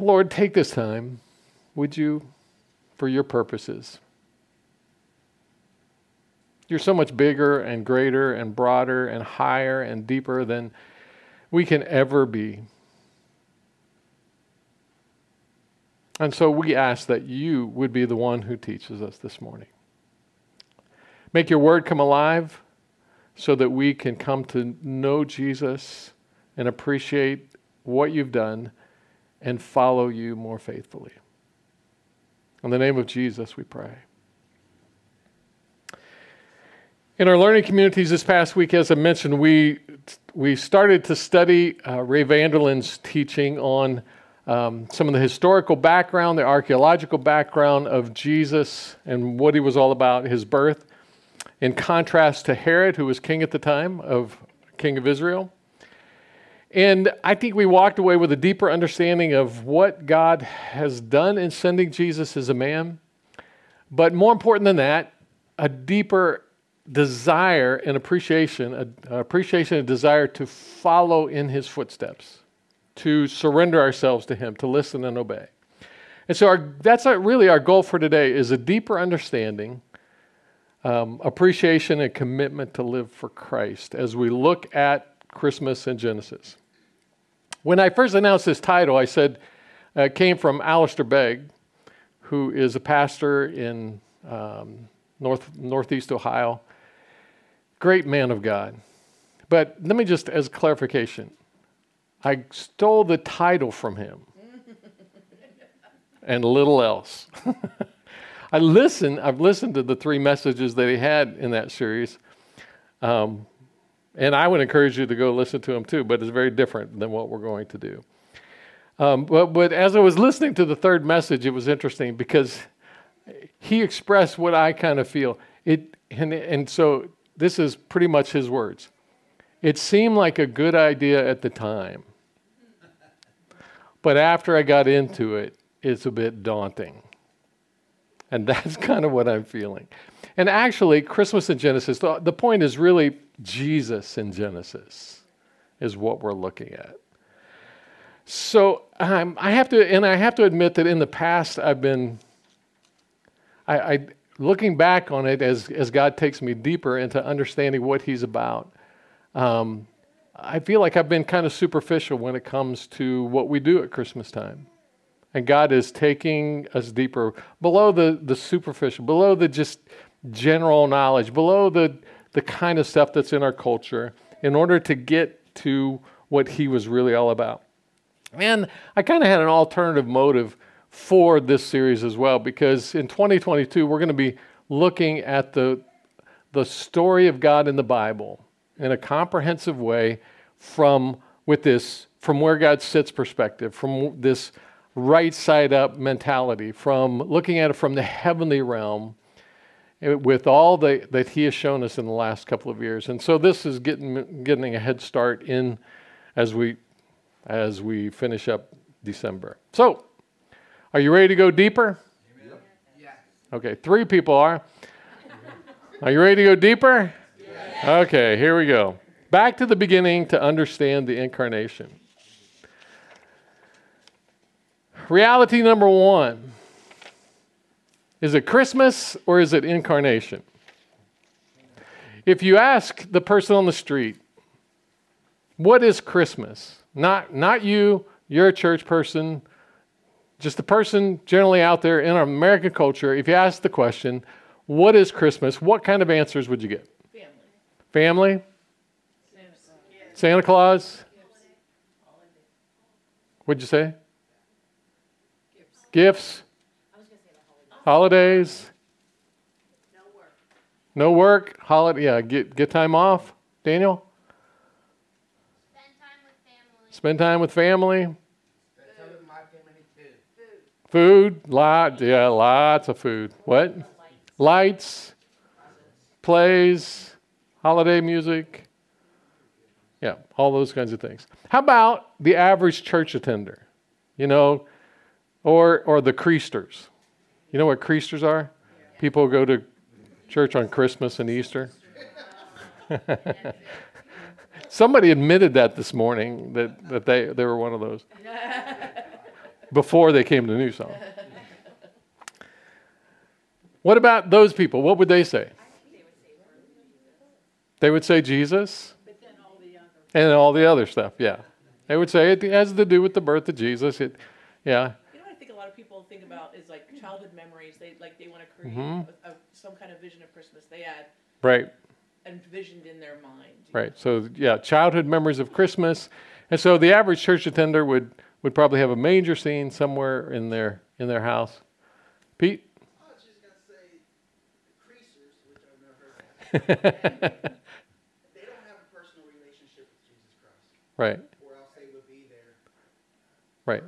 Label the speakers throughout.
Speaker 1: Lord, take this time, would you, for your purposes. You're so much bigger and greater and broader and higher and deeper than we can ever be. And so we ask that you would be the one who teaches us this morning. Make your word come alive so that we can come to know Jesus and appreciate what you've done and follow you more faithfully. In the name of Jesus, we pray. In our learning communities this past week, as I mentioned, we, we started to study uh, Ray Vander Laan's teaching on um, some of the historical background, the archaeological background of Jesus and what he was all about, his birth, in contrast to Herod, who was king at the time of king of Israel. And I think we walked away with a deeper understanding of what God has done in sending Jesus as a man. But more important than that, a deeper desire and appreciation, a, appreciation and desire to follow in his footsteps, to surrender ourselves to him, to listen and obey. And so our, that's really our goal for today is a deeper understanding, um, appreciation, and commitment to live for Christ as we look at Christmas and Genesis. When I first announced this title, I said uh, it came from Alistair Begg, who is a pastor in um, north, Northeast Ohio. Great man of God. But let me just, as clarification, I stole the title from him and little else. I listened, I've listened to the three messages that he had in that series. Um, and I would encourage you to go listen to them too, but it's very different than what we're going to do. Um, but, but as I was listening to the third message, it was interesting because he expressed what I kind of feel. It, and, and so this is pretty much his words. It seemed like a good idea at the time, but after I got into it, it's a bit daunting. And that's kind of what I'm feeling. And actually, Christmas in Genesis, the, the point is really Jesus in Genesis, is what we're looking at. So um, I have to, and I have to admit that in the past, I've been, I, I looking back on it as, as God takes me deeper into understanding what He's about. Um, I feel like I've been kind of superficial when it comes to what we do at Christmas time. And God is taking us deeper, below the, the superficial, below the just general knowledge, below the, the kind of stuff that's in our culture, in order to get to what He was really all about. And I kind of had an alternative motive for this series as well, because in 2022, we're going to be looking at the, the story of God in the Bible in a comprehensive way from with this from where God sits perspective, from this right side up mentality, from looking at it from the heavenly realm Eh, with all the, that he has shown us in the last couple of years. And so this is getting, getting a head start in as we, as we finish up December. So, are you ready to go deeper? Okay, three people are. Are you ready to go deeper? Okay, here we go. Back to the beginning to understand the incarnation. Reality number one is it Christmas or is it incarnation? If you ask the person on the street, what is Christmas? Not, not you, you're a church person, just the person generally out there in our American culture. If you ask the question, what is Christmas? What kind of answers would you get? Family? Family? Santa Claus? What'd you say? Gifts? Holidays? No work. No work? Holiday? Yeah, get, get time off. Daniel?
Speaker 2: Spend time with family.
Speaker 1: Spend time with family.
Speaker 3: Spend time with my family too.
Speaker 1: Food? Lot, yeah, lots of food. What? Lights? Plays? Holiday music? Yeah, all those kinds of things. How about the average church attender? You know, or, or the creasters. You know what creasters are? People go to church on Christmas and Easter. Somebody admitted that this morning that, that they, they were one of those. before they came to New Song. What about those people? What would they say? They would say Jesus and all the other stuff, yeah. They would say it has to do with the birth of Jesus. It, yeah.
Speaker 4: You know what I think a lot of people think about is like childhood memories. They like they want to create
Speaker 1: Mhm.
Speaker 4: a, a, some kind of vision of Christmas. They had
Speaker 1: Right,
Speaker 4: envisioned in their mind.
Speaker 1: right. So, yeah, childhood memories of Christmas. And so the average church attender would, would probably have a manger scene somewhere in their, in their house. Pete?
Speaker 3: I was just gonna say, the creasers, which I've never heard of, they don't have a personal relationship with Jesus Christ,
Speaker 1: Right,
Speaker 3: or else they would be there
Speaker 1: right.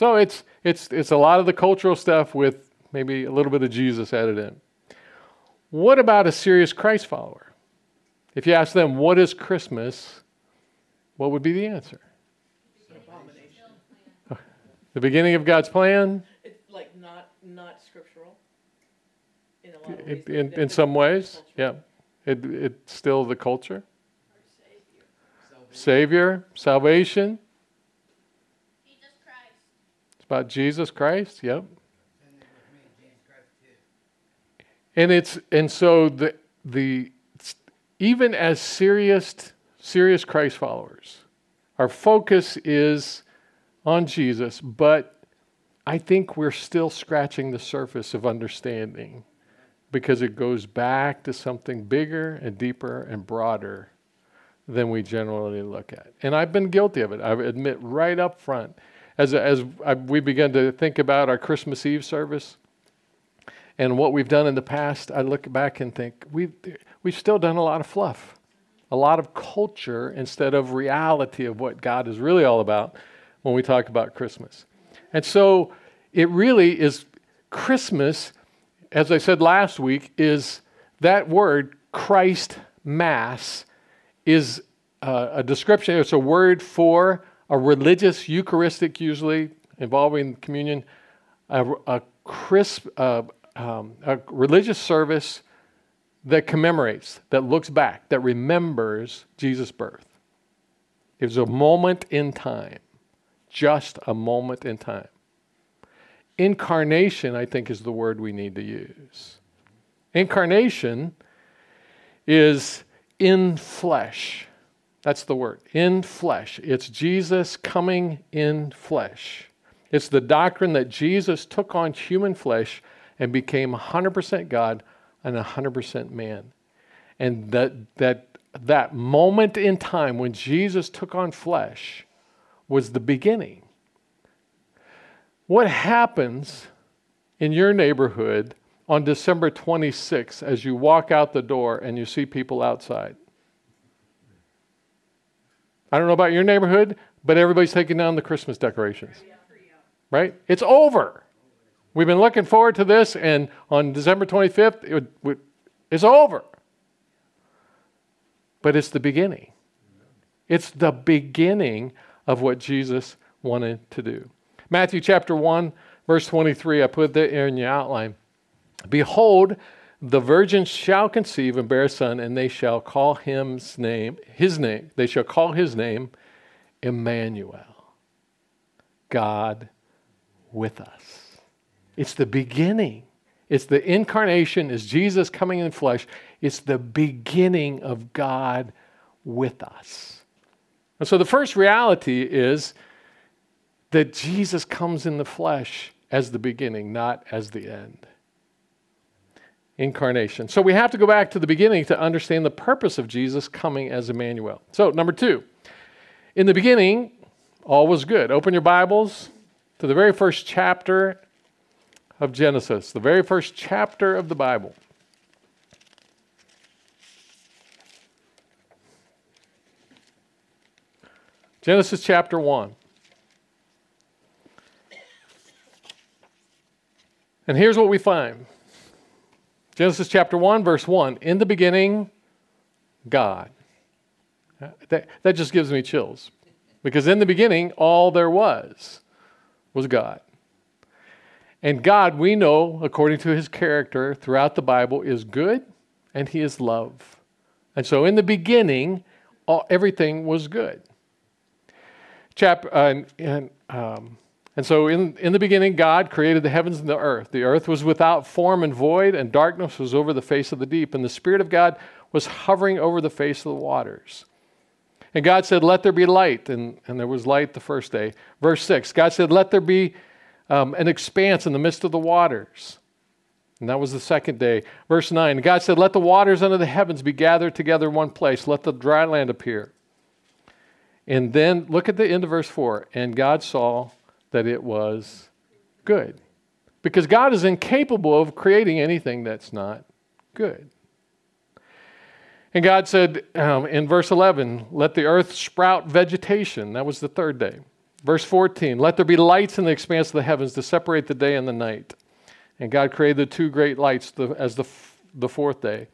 Speaker 3: Weekly.
Speaker 1: Yeah. So it's it's it's a lot of the cultural stuff with maybe a little bit of Jesus added in. What about a serious Christ follower? If you ask them what is Christmas, what would be the answer?
Speaker 4: It's an abomination.
Speaker 1: The beginning of God's plan?
Speaker 4: It's like not not scriptural. In a lot of
Speaker 1: In,
Speaker 4: ways.
Speaker 1: in, in some ways, yeah. It, it's still the culture.
Speaker 3: Salvation.
Speaker 1: Savior, salvation.
Speaker 2: Jesus Christ.
Speaker 1: It's about Jesus Christ. Yep.
Speaker 3: And then with me, Jesus Christ too.
Speaker 1: And it's and so the the even as serious serious Christ followers, our focus is on Jesus, but I think we're still scratching the surface of understanding because it goes back to something bigger and deeper and broader than we generally look at. And I've been guilty of it. I admit right up front. As, as I, we begin to think about our Christmas Eve service, and what we've done in the past, I look back and think we've, we've still done a lot of fluff, a lot of culture instead of reality of what God is really all about when we talk about Christmas. And so it really is Christmas, as I said last week, is that word, Christ Mass, is uh, a description, it's a word for a religious, Eucharistic, usually involving communion, a, a crisp, uh, um, a religious service that commemorates, that looks back, that remembers Jesus' birth. It's a moment in time, just a moment in time. Incarnation, I think, is the word we need to use. Incarnation is in flesh. That's the word, in flesh. It's Jesus coming in flesh. It's the doctrine that Jesus took on human flesh and became 100% God and 100% man. And that, that, that moment in time when Jesus took on flesh was the beginning. What happens in your neighborhood on December 26th as you walk out the door and you see people outside? I don't know about your neighborhood, but everybody's taking down the Christmas decorations. Right? It's over. We've been looking forward to this, and on December 25th, it, would- it's over. But it's the beginning. It's the beginning of what Jesus wanted to do. Matthew chapter 1, verse 23, I put that in your outline. Behold, the virgin shall conceive and bear a son, and they shall call him's name, his name, they shall call his name Emmanuel, God with us. It's the beginning. It's the incarnation, is Jesus coming in flesh. It's the beginning of God with us. And so the first reality is that Jesus comes in the flesh as the beginning, not as the end. Incarnation. So we have to go back to the beginning to understand the purpose of Jesus coming as Emmanuel. So, number two, in the beginning, all was good. Open your Bibles to the very first chapter of Genesis, the very first chapter of the Bible. Genesis chapter 1. And here's what we find Genesis chapter 1, verse 1. In the beginning, God. That, that just gives me chills. Because in the beginning, all there was was God. And God, we know, according to his character throughout the Bible, is good and he is love. And so in the beginning, all, everything was good. chap, uh, and, and, um, and so in, in the beginning, God created the heavens and the earth. The earth was without form and void, and darkness was over the face of the deep. And the Spirit of God was hovering over the face of the waters. And God said, Let there be light. And, and there was light the first day. Verse 6 God said, Let there be um, an expanse in the midst of the waters. And that was the second day. Verse 9 God said, Let the waters under the heavens be gathered together in one place, let the dry land appear. And then look at the end of verse 4 and God saw that it was good. Because God is incapable of creating anything that's not good. And God said um, in verse 11, Let the earth sprout vegetation. That was the third day. Verse 14, Let there be lights in the expanse of the heavens to separate the day and the night. And God created the two great lights the, as the, the fourth day.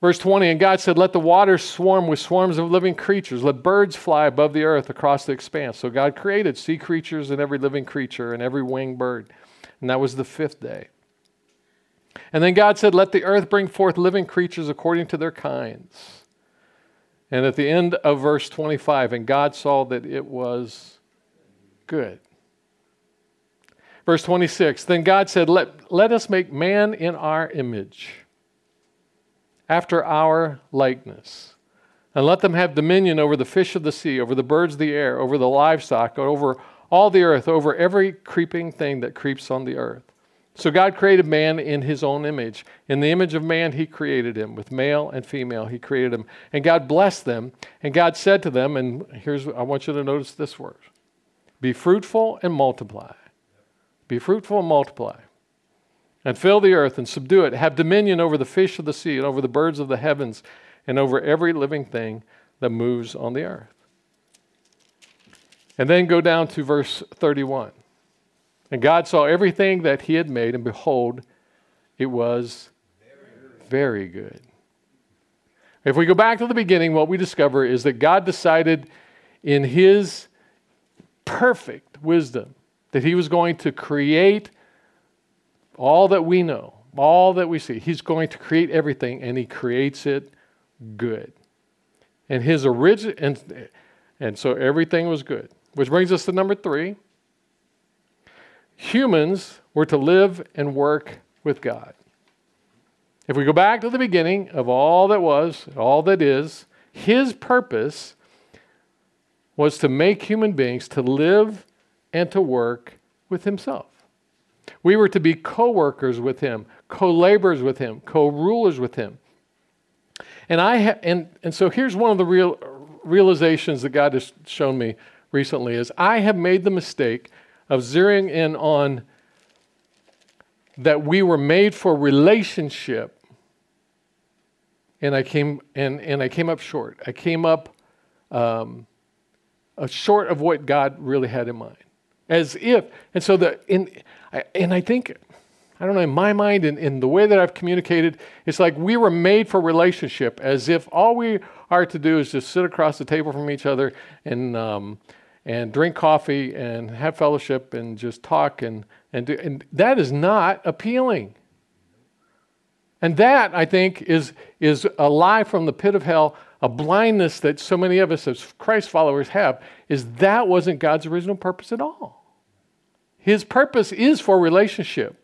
Speaker 1: Verse 20, and God said, Let the waters swarm with swarms of living creatures. Let birds fly above the earth across the expanse. So God created sea creatures and every living creature and every winged bird. And that was the fifth day. And then God said, Let the earth bring forth living creatures according to their kinds. And at the end of verse 25, and God saw that it was good. Verse 26, then God said, Let, let us make man in our image, after our likeness. And let them have dominion over the fish of the sea, over the birds of the air, over the livestock, over all the earth, over every creeping thing that creeps on the earth. So God created man in his own image. In the image of man, he created him. With male and female, he created him. And God blessed them. And God said to them, and here's, I want you to notice this word be fruitful and multiply. Be fruitful and multiply. And fill the earth and subdue it. Have dominion over the fish of the sea and over the birds of the heavens and over every living thing that moves on the earth. And then go down to verse 31. And God saw everything that he had made, and behold, it was very good. If we go back to the beginning, what we discover is that God decided in his perfect wisdom that he was going to create all that we know, all that we see. He's going to create everything, and he creates it good. And his original, and, and so everything was good. Which brings us to number three humans were to live and work with God. If we go back to the beginning of all that was, all that is, his purpose was to make human beings to live and to work with himself. We were to be co workers with him, co laborers with him, co rulers with him. And, I ha- and, and so here's one of the real realizations that God has shown me recently is I have made the mistake of zeroing in on that we were made for relationship and I came and, and I came up short. I came up um, short of what God really had in mind, as if. And so the in and I think I don't know in my mind and in the way that I've communicated, it's like we were made for relationship, as if all we are to do is just sit across the table from each other and um, and drink coffee and have fellowship and just talk and and do, and that is not appealing. And that I think is is a lie from the pit of hell, a blindness that so many of us as Christ followers have. Is that wasn't God's original purpose at all? His purpose is for relationship,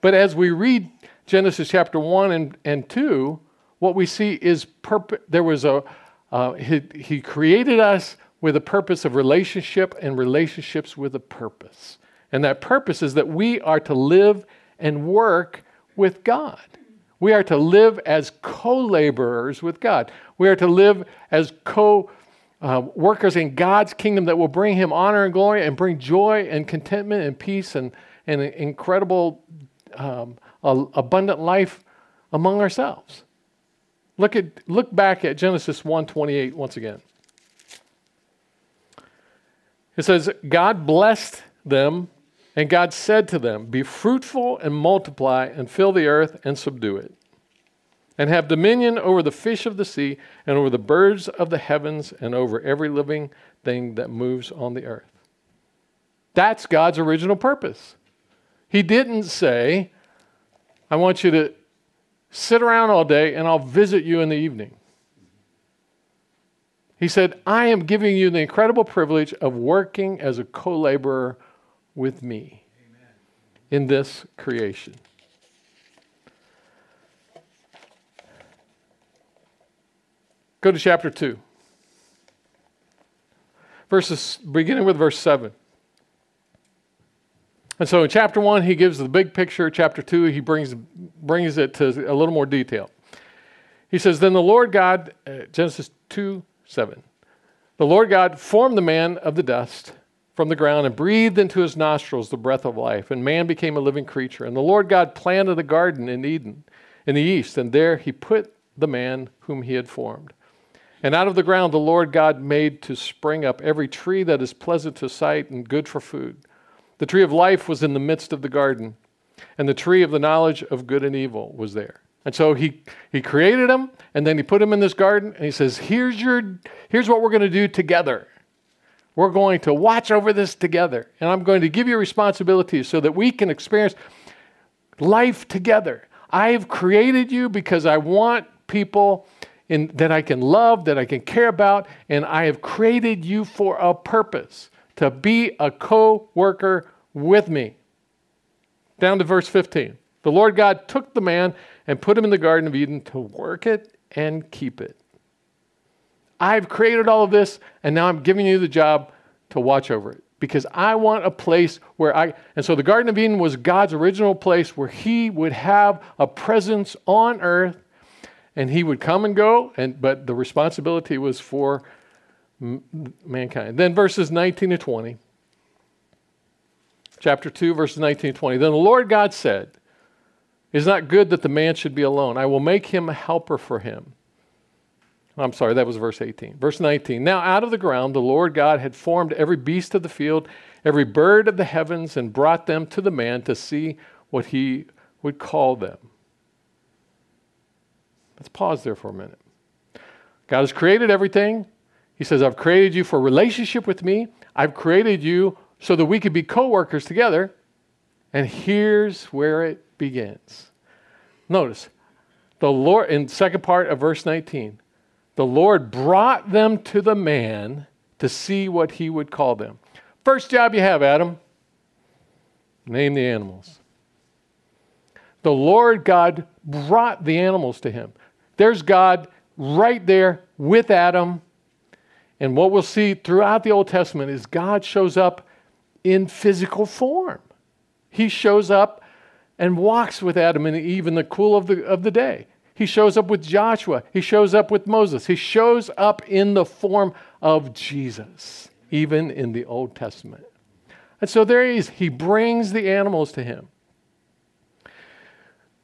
Speaker 1: but as we read Genesis chapter one and and two, what we see is purpose. There was a uh, he, he created us with a purpose of relationship and relationships with a purpose. And that purpose is that we are to live and work with God. We are to live as co laborers with God. We are to live as co uh, workers in God's kingdom that will bring Him honor and glory and bring joy and contentment and peace and, and an incredible, um, abundant life among ourselves. Look, at, look back at Genesis 1:28 once again. It says, God blessed them, and God said to them, Be fruitful and multiply, and fill the earth and subdue it, and have dominion over the fish of the sea, and over the birds of the heavens, and over every living thing that moves on the earth. That's God's original purpose. He didn't say, I want you to sit around all day and I'll visit you in the evening. He said, I am giving you the incredible privilege of working as a co laborer with me in this creation. Go to chapter 2. Verses beginning with verse 7. And so in chapter 1 he gives the big picture, chapter 2 he brings brings it to a little more detail. He says, Then the Lord God, uh, Genesis 2 7. The Lord God formed the man of the dust from the ground and breathed into his nostrils the breath of life, and man became a living creature. And the Lord God planted a garden in Eden in the east, and there he put the man whom he had formed. And out of the ground the Lord God made to spring up every tree that is pleasant to sight and good for food. The tree of life was in the midst of the garden, and the tree of the knowledge of good and evil was there. And so he, he created them, and then he put them in this garden, and he says, Here's, your, here's what we're going to do together. We're going to watch over this together, and I'm going to give you responsibilities so that we can experience life together. I've created you because I want people in, that I can love, that I can care about, and I have created you for a purpose to be a co worker with me. Down to verse 15. The Lord God took the man and put him in the Garden of Eden to work it and keep it. I've created all of this, and now I'm giving you the job to watch over it because I want a place where I. And so the Garden of Eden was God's original place where He would have a presence on earth and He would come and go, and, but the responsibility was for m- mankind. Then verses 19 to 20. Chapter 2, verses 19 to 20. Then the Lord God said, It is not good that the man should be alone. I will make him a helper for him. I'm sorry, that was verse 18. Verse 19. Now out of the ground the Lord God had formed every beast of the field, every bird of the heavens, and brought them to the man to see what he would call them. Let's pause there for a minute. God has created everything. He says, I've created you for relationship with me. I've created you so that we could be co workers together. And here's where it begins. Notice, the Lord, in the second part of verse 19, the Lord brought them to the man to see what he would call them. First job you have, Adam name the animals. The Lord God brought the animals to him. There's God right there with Adam. And what we'll see throughout the Old Testament is God shows up in physical form. He shows up and walks with Adam and Eve in the cool of the, of the day. He shows up with Joshua. He shows up with Moses. He shows up in the form of Jesus, even in the Old Testament. And so there he is. He brings the animals to him.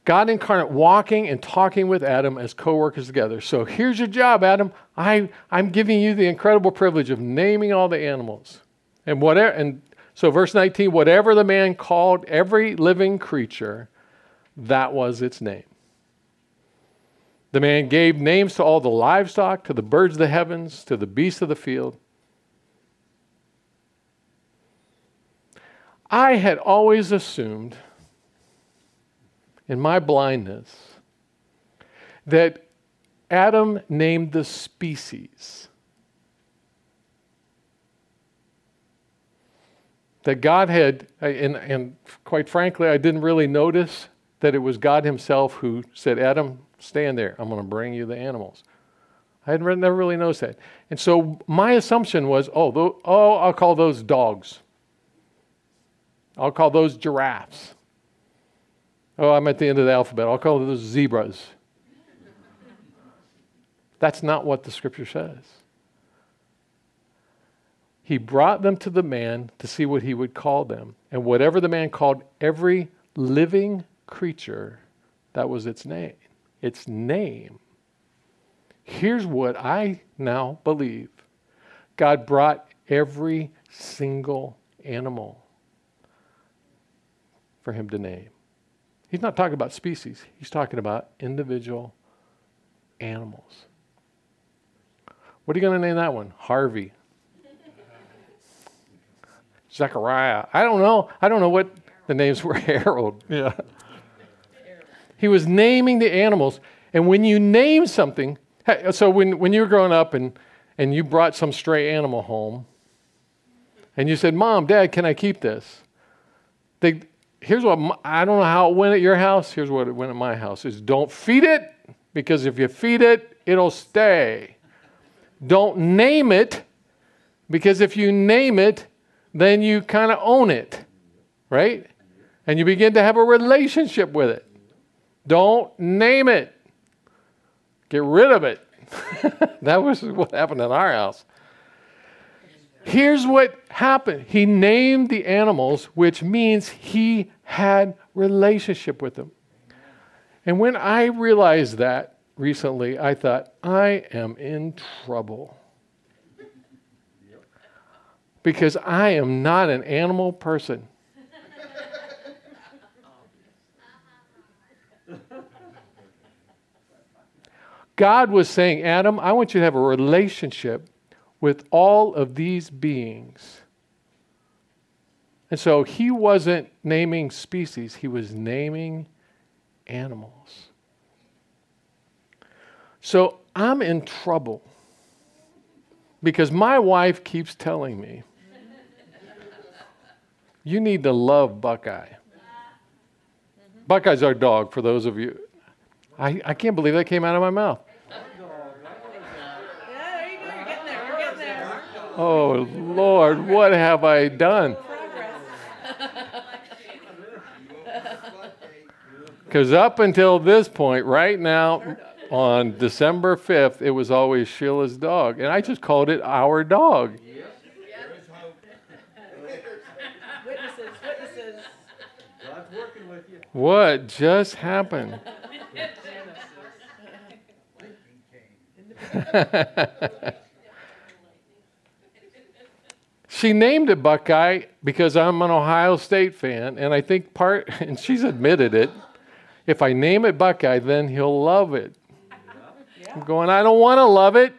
Speaker 1: God incarnate walking and talking with Adam as co workers together. So here's your job, Adam. I, I'm giving you the incredible privilege of naming all the animals. And whatever and so verse 19, whatever the man called every living creature, that was its name. The man gave names to all the livestock, to the birds of the heavens, to the beasts of the field. I had always assumed, in my blindness, that Adam named the species. That God had, and, and quite frankly, I didn't really notice that it was God Himself who said, Adam, stand there. I'm going to bring you the animals. I had never really noticed that. And so my assumption was, oh, oh, I'll call those dogs. I'll call those giraffes. Oh, I'm at the end of the alphabet. I'll call those zebras. That's not what the scripture says. He brought them to the man to see what he would call them. And whatever the man called every living creature, that was its name. Its name. Here's what I now believe God brought every single animal for him to name. He's not talking about species, he's talking about individual animals. What are you going to name that one? Harvey. Zechariah. I don't know. I don't know what the names were. Harold. Yeah. He was naming the animals. And when you name something, so when, when you were growing up and, and you brought some stray animal home and you said, Mom, Dad, can I keep this? They, here's what I don't know how it went at your house. Here's what it went at my house: is don't feed it because if you feed it, it'll stay. Don't name it because if you name it, then you kind of own it, right? And you begin to have a relationship with it. Don't name it. Get rid of it. that was what happened in our house. Here's what happened. He named the animals, which means he had relationship with them. And when I realized that recently, I thought, I am in trouble. Because I am not an animal person. God was saying, Adam, I want you to have a relationship with all of these beings. And so he wasn't naming species, he was naming animals. So I'm in trouble because my wife keeps telling me, you need to love Buckeye. Buckeye's our dog, for those of you. I, I can't believe that came out of my mouth. Oh, Lord, what have I done? Because up until this point, right now, on December 5th, it was always Sheila's dog. And I just called it our dog.
Speaker 4: Witnesses. Witnesses.
Speaker 3: God's working with you.
Speaker 1: What just happened? she named it Buckeye because I'm an Ohio State fan, and I think part, and she's admitted it. If I name it Buckeye, then he'll love it. I'm going, I don't want to love it.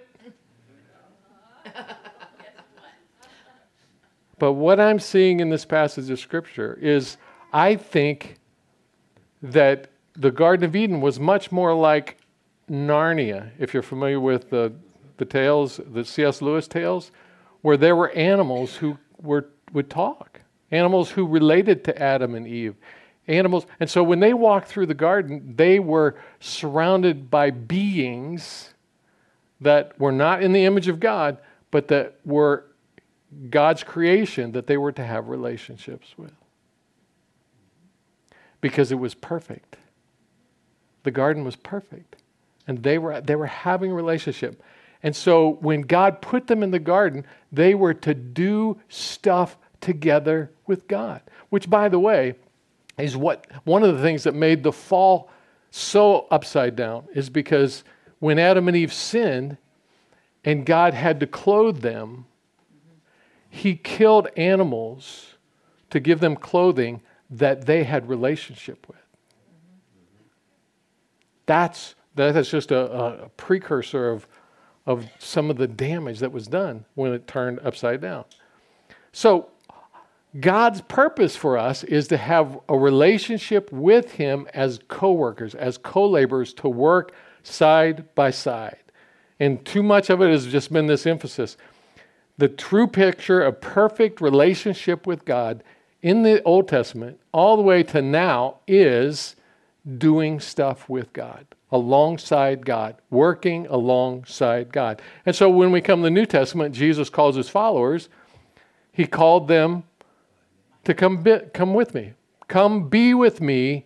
Speaker 1: But what I'm seeing in this passage of Scripture is I think that the Garden of Eden was much more like Narnia, if you're familiar with the, the tales, the C.S. Lewis tales, where there were animals who were, would talk, animals who related to Adam and Eve. Animals, and so when they walked through the garden, they were surrounded by beings that were not in the image of God, but that were God's creation that they were to have relationships with. Because it was perfect. The garden was perfect. And they were, they were having a relationship. And so when God put them in the garden, they were to do stuff together with God. Which, by the way, is what one of the things that made the fall so upside down is because when Adam and Eve sinned and God had to clothe them, he killed animals to give them clothing that they had relationship with. That's, that's just a, a precursor of, of some of the damage that was done when it turned upside down. So, God's purpose for us is to have a relationship with Him as co workers, as co laborers, to work side by side. And too much of it has just been this emphasis. The true picture of perfect relationship with God in the Old Testament, all the way to now, is doing stuff with God, alongside God, working alongside God. And so when we come to the New Testament, Jesus calls his followers, he called them to come, be, come with me. Come be with me,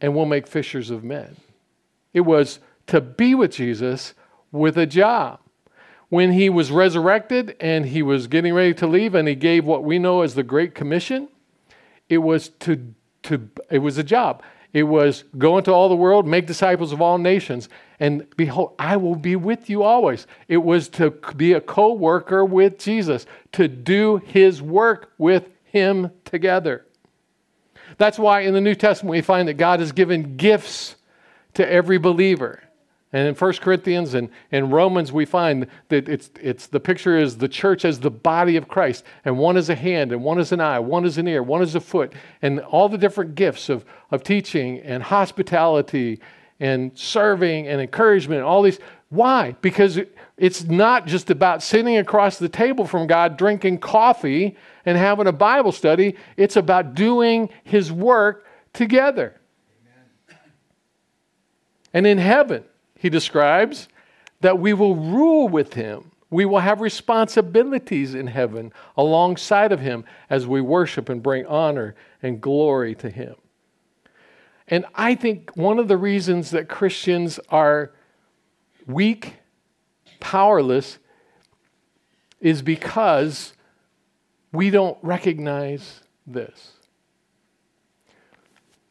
Speaker 1: and we'll make fishers of men. It was to be with Jesus with a job. When he was resurrected and he was getting ready to leave, and he gave what we know as the Great Commission, it was to, to it was a job. It was go into all the world, make disciples of all nations, and behold, I will be with you always. It was to be a co worker with Jesus, to do his work with him together. That's why in the New Testament we find that God has given gifts to every believer. And in 1 Corinthians and, and Romans, we find that it's, it's the picture is the church as the body of Christ. And one is a hand, and one is an eye, one is an ear, one is a foot, and all the different gifts of, of teaching and hospitality and serving and encouragement, and all these. Why? Because It's not just about sitting across the table from God, drinking coffee, and having a Bible study. It's about doing His work together. Amen. And in heaven, He describes that we will rule with Him. We will have responsibilities in heaven alongside of Him as we worship and bring honor and glory to Him. And I think one of the reasons that Christians are weak, powerless, is because we don't recognize this.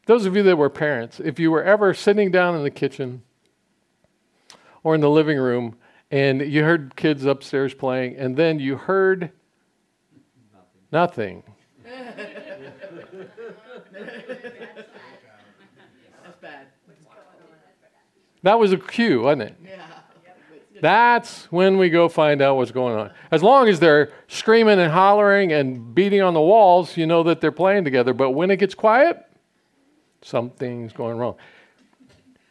Speaker 1: Those of you that were parents, if you were ever sitting down in the kitchen or in the living room and you heard kids upstairs playing, and then you heard nothing.
Speaker 4: That's bad.
Speaker 1: That was a cue, wasn't it?
Speaker 4: Yeah.
Speaker 1: That's when we go find out what's going on. As long as they're screaming and hollering and beating on the walls, you know that they're playing together. But when it gets quiet, something's going wrong.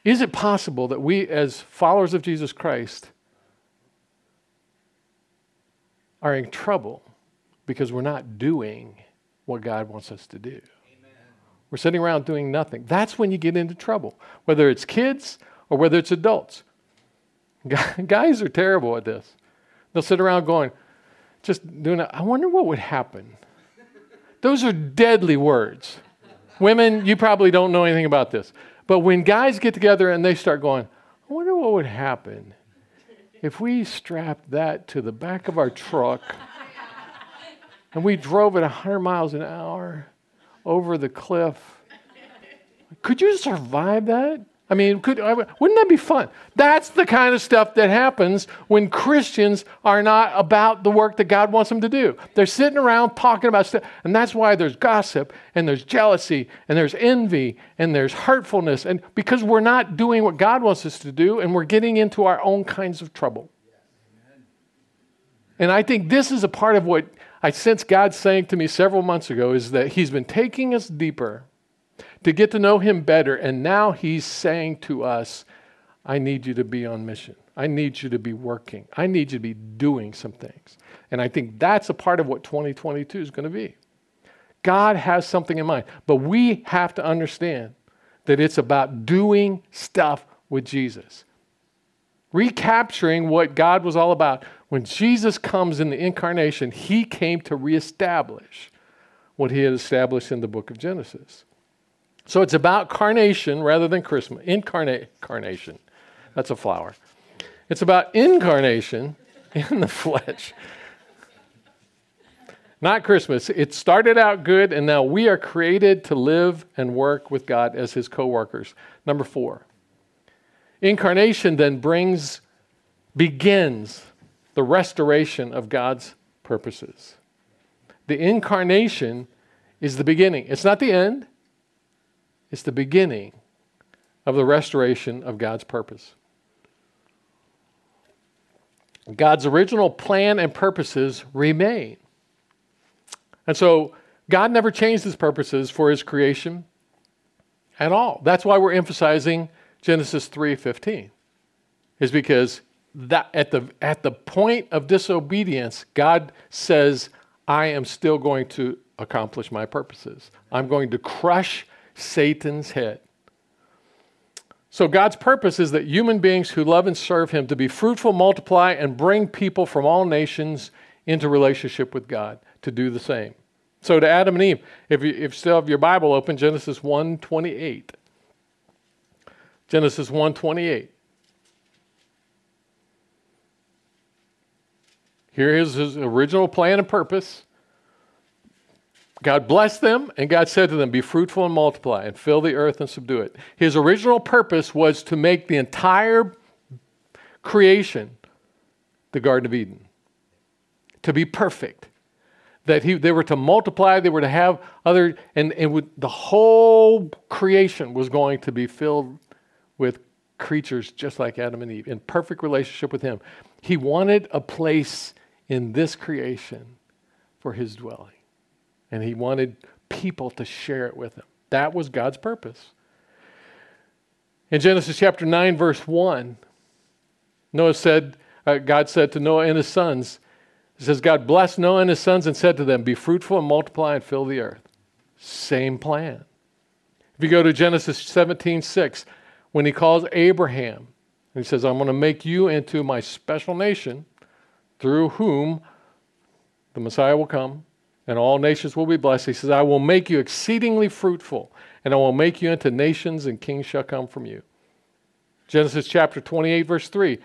Speaker 1: Is it possible that we, as followers of Jesus Christ, are in trouble because we're not doing what God wants us to do? We're sitting around doing nothing. That's when you get into trouble, whether it's kids or whether it's adults. Guys are terrible at this. They'll sit around going, just doing it. I wonder what would happen. Those are deadly words. Women, you probably don't know anything about this. But when guys get together and they start going, I wonder what would happen if we strapped that to the back of our truck and we drove at 100 miles an hour over the cliff. Could you survive that? I mean, could, wouldn't that be fun? That's the kind of stuff that happens when Christians are not about the work that God wants them to do. They're sitting around talking about stuff, and that's why there's gossip, and there's jealousy, and there's envy, and there's hurtfulness, and because we're not doing what God wants us to do, and we're getting into our own kinds of trouble. And I think this is a part of what I sense God saying to me several months ago is that He's been taking us deeper to get to know Him better. And now He's saying to us, I need you to be on mission. I need you to be working. I need you to be doing some things. And I think that's a part of what 2022 is going to be. God has something in mind, but we have to understand that it's about doing stuff with Jesus. Recapturing what God was all about. When Jesus comes in the incarnation, he came to reestablish what he had established in the book of Genesis. So it's about carnation rather than Christmas. Incarnate carnation. That's a flower. It's about incarnation in the flesh. Not Christmas. It started out good, and now we are created to live and work with God as his co workers. Number four. Incarnation then brings, begins the restoration of God's purposes. The incarnation is the beginning, it's not the end, it's the beginning of the restoration of God's purpose. God's original plan and purposes remain. And so God never changed his purposes for his creation at all. That's why we're emphasizing Genesis 3:15. Is because that at the at the point of disobedience, God says, I am still going to accomplish my purposes. I'm going to crush Satan's head. So, God's purpose is that human beings who love and serve Him to be fruitful, multiply, and bring people from all nations into relationship with God to do the same. So, to Adam and Eve, if you, if you still have your Bible open, Genesis 1 28. Genesis 1 28. Here is his original plan and purpose. God blessed them, and God said to them, Be fruitful and multiply, and fill the earth and subdue it. His original purpose was to make the entire creation the Garden of Eden, to be perfect. That he, they were to multiply, they were to have other, and, and with, the whole creation was going to be filled with creatures just like Adam and Eve, in perfect relationship with Him. He wanted a place in this creation for His dwelling and he wanted people to share it with him. That was God's purpose. In Genesis chapter 9, verse 1, Noah said, uh, God said to Noah and his sons, He says, God blessed Noah and his sons and said to them, Be fruitful and multiply and fill the earth. Same plan. If you go to Genesis 17 6, when he calls Abraham, he says, I'm going to make you into my special nation through whom the Messiah will come and all nations will be blessed. He says, I will make you exceedingly fruitful, and I will make you into nations, and kings shall come from you. Genesis chapter 28, verse 3.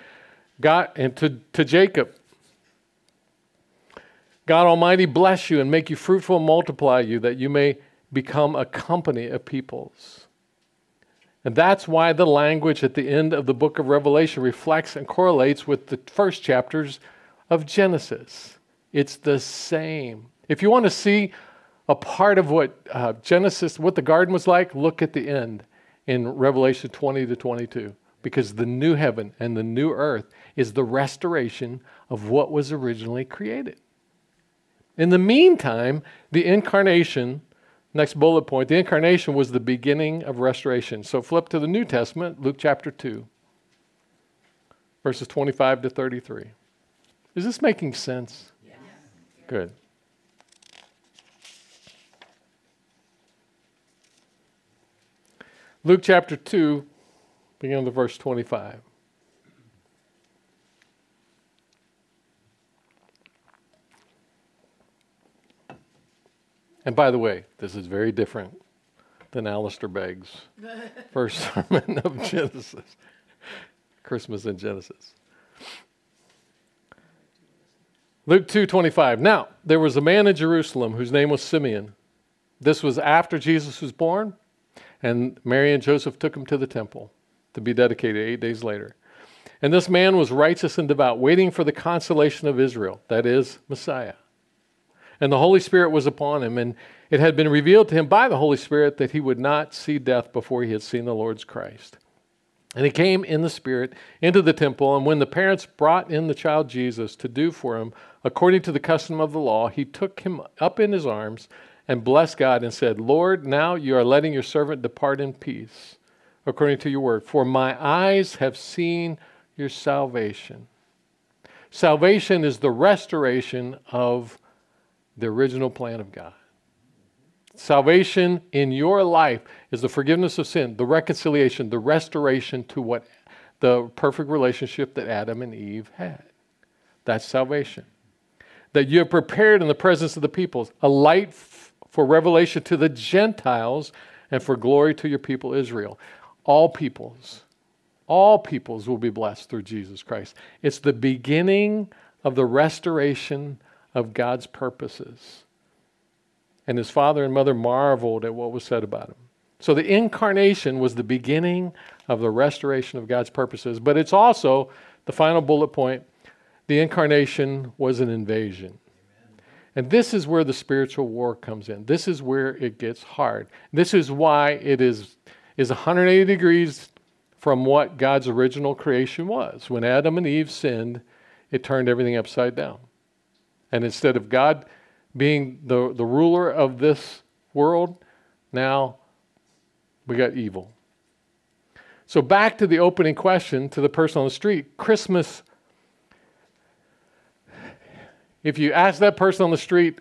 Speaker 1: God, and to, to Jacob, God Almighty bless you and make you fruitful and multiply you, that you may become a company of peoples. And that's why the language at the end of the book of Revelation reflects and correlates with the first chapters of Genesis. It's the same. If you want to see a part of what uh, Genesis, what the garden was like, look at the end in Revelation 20 to 22. Because the new heaven and the new earth is the restoration of what was originally created. In the meantime, the incarnation, next bullet point, the incarnation was the beginning of restoration. So flip to the New Testament, Luke chapter 2, verses 25 to 33. Is this making sense? Yes. Good. Luke chapter 2, beginning with verse 25. And by the way, this is very different than Alistair Begg's first sermon of Genesis, Christmas in Genesis. Luke 2:25. Now, there was a man in Jerusalem whose name was Simeon. This was after Jesus was born, and Mary and Joseph took him to the temple to be dedicated 8 days later. And this man was righteous and devout, waiting for the consolation of Israel, that is Messiah. And the Holy Spirit was upon him, and it had been revealed to him by the Holy Spirit that he would not see death before he had seen the Lord's Christ. And he came in the Spirit into the temple, and when the parents brought in the child Jesus to do for him according to the custom of the law, he took him up in his arms and blessed God and said, Lord, now you are letting your servant depart in peace according to your word, for my eyes have seen your salvation. Salvation is the restoration of the original plan of God. Salvation in your life is the forgiveness of sin, the reconciliation, the restoration to what the perfect relationship that Adam and Eve had. That's salvation. That you have prepared in the presence of the peoples a light for revelation to the Gentiles and for glory to your people Israel. All peoples, all peoples will be blessed through Jesus Christ. It's the beginning of the restoration of God's purposes. And his father and mother marveled at what was said about him. So the incarnation was the beginning of the restoration of God's purposes, but it's also the final bullet point the incarnation was an invasion. And this is where the spiritual war comes in. This is where it gets hard. This is why it is, is 180 degrees from what God's original creation was. When Adam and Eve sinned, it turned everything upside down. And instead of God being the, the ruler of this world, now we got evil. So, back to the opening question to the person on the street Christmas, if you ask that person on the street,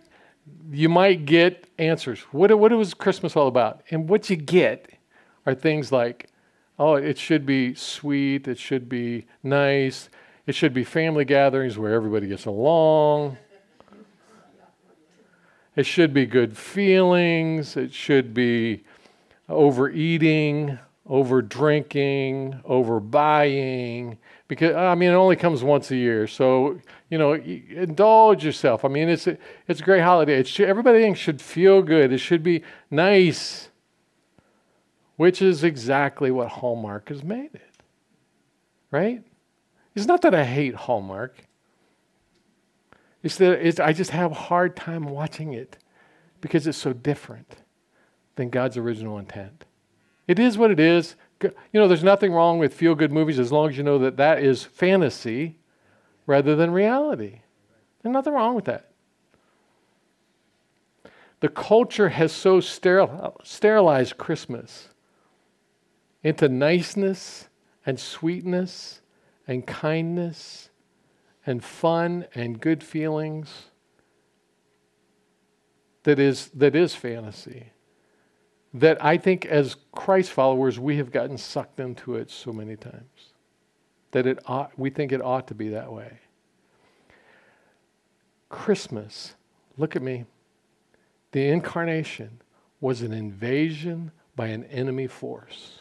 Speaker 1: you might get answers. What, what was Christmas all about? And what you get are things like, oh, it should be sweet, it should be nice, it should be family gatherings where everybody gets along. It should be good feelings. It should be overeating, over drinking, over buying. Because I mean, it only comes once a year, so you know, indulge yourself. I mean, it's a, it's a great holiday. It should, everybody should feel good. It should be nice, which is exactly what Hallmark has made it. Right? It's not that I hate Hallmark. It's that it's, I just have a hard time watching it because it's so different than God's original intent. It is what it is. You know, there's nothing wrong with feel good movies as long as you know that that is fantasy rather than reality. There's nothing wrong with that. The culture has so sterilized Christmas into niceness and sweetness and kindness and fun and good feelings that is, that is fantasy. That I think as Christ followers, we have gotten sucked into it so many times that it ought, we think it ought to be that way. Christmas, look at me. The incarnation was an invasion by an enemy force.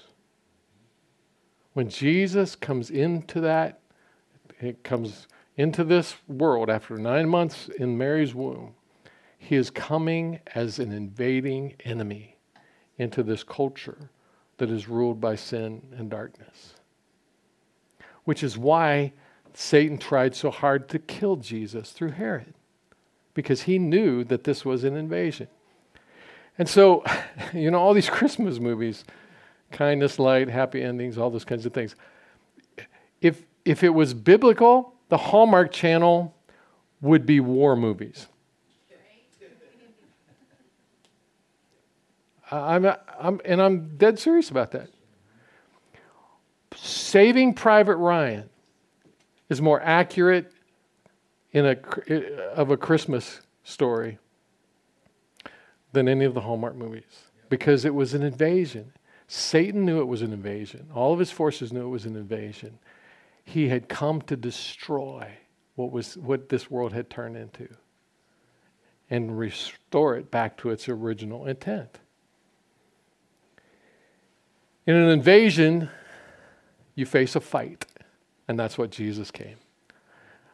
Speaker 1: When Jesus comes into that, it comes into this world after nine months in Mary's womb, he is coming as an invading enemy into this culture that is ruled by sin and darkness. Which is why Satan tried so hard to kill Jesus through Herod, because he knew that this was an invasion. And so, you know, all these Christmas movies, kindness, light, happy endings, all those kinds of things. If, if it was biblical, the Hallmark Channel would be war movies. I'm, I'm, and I'm dead serious about that. Saving Private Ryan is more accurate in a, of a Christmas story than any of the Hallmark movies because it was an invasion. Satan knew it was an invasion. All of his forces knew it was an invasion. He had come to destroy what was what this world had turned into and restore it back to its original intent. In an invasion, you face a fight, and that's what Jesus came.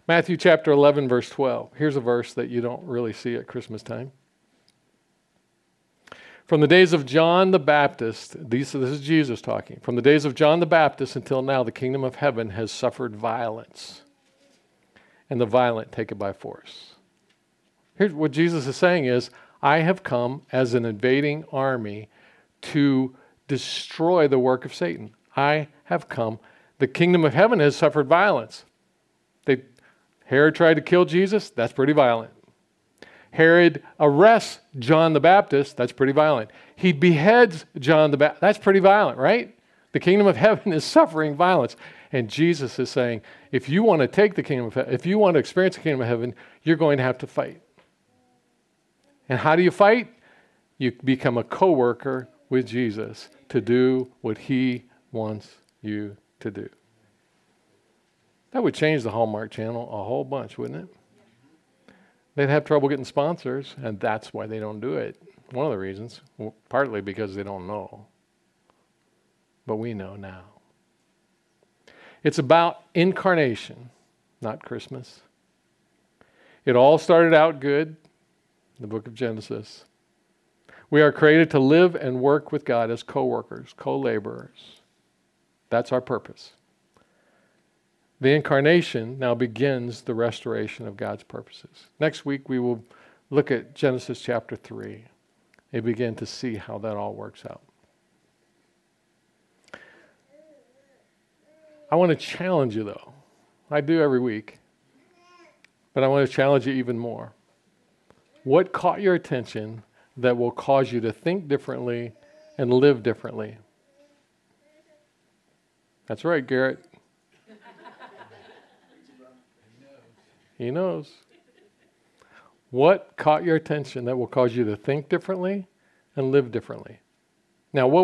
Speaker 1: Matthew chapter 11, verse 12. Here's a verse that you don't really see at Christmas time. From the days of John the Baptist, these, this is Jesus talking. From the days of John the Baptist until now, the kingdom of heaven has suffered violence, and the violent take it by force. Here's what Jesus is saying is, I have come as an invading army to destroy the work of Satan. I have come. The kingdom of heaven has suffered violence. They, Herod tried to kill Jesus. That's pretty violent. Herod arrests John the Baptist. That's pretty violent. He beheads John the Baptist. That's pretty violent, right? The kingdom of heaven is suffering violence. And Jesus is saying, if you want to take the kingdom of heaven, if you want to experience the kingdom of heaven, you're going to have to fight. And how do you fight? You become a co worker with Jesus to do what he wants you to do. That would change the Hallmark Channel a whole bunch, wouldn't it? They'd have trouble getting sponsors, and that's why they don't do it. One of the reasons, partly because they don't know. But we know now. It's about incarnation, not Christmas. It all started out good, the book of Genesis. We are created to live and work with God as co workers, co laborers. That's our purpose. The incarnation now begins the restoration of God's purposes. Next week, we will look at Genesis chapter 3 and begin to see how that all works out. I want to challenge you, though. I do every week, but I want to challenge you even more. What caught your attention that will cause you to think differently and live differently? That's right, Garrett. He knows. What caught your attention that will cause you to think differently and live differently? Now, what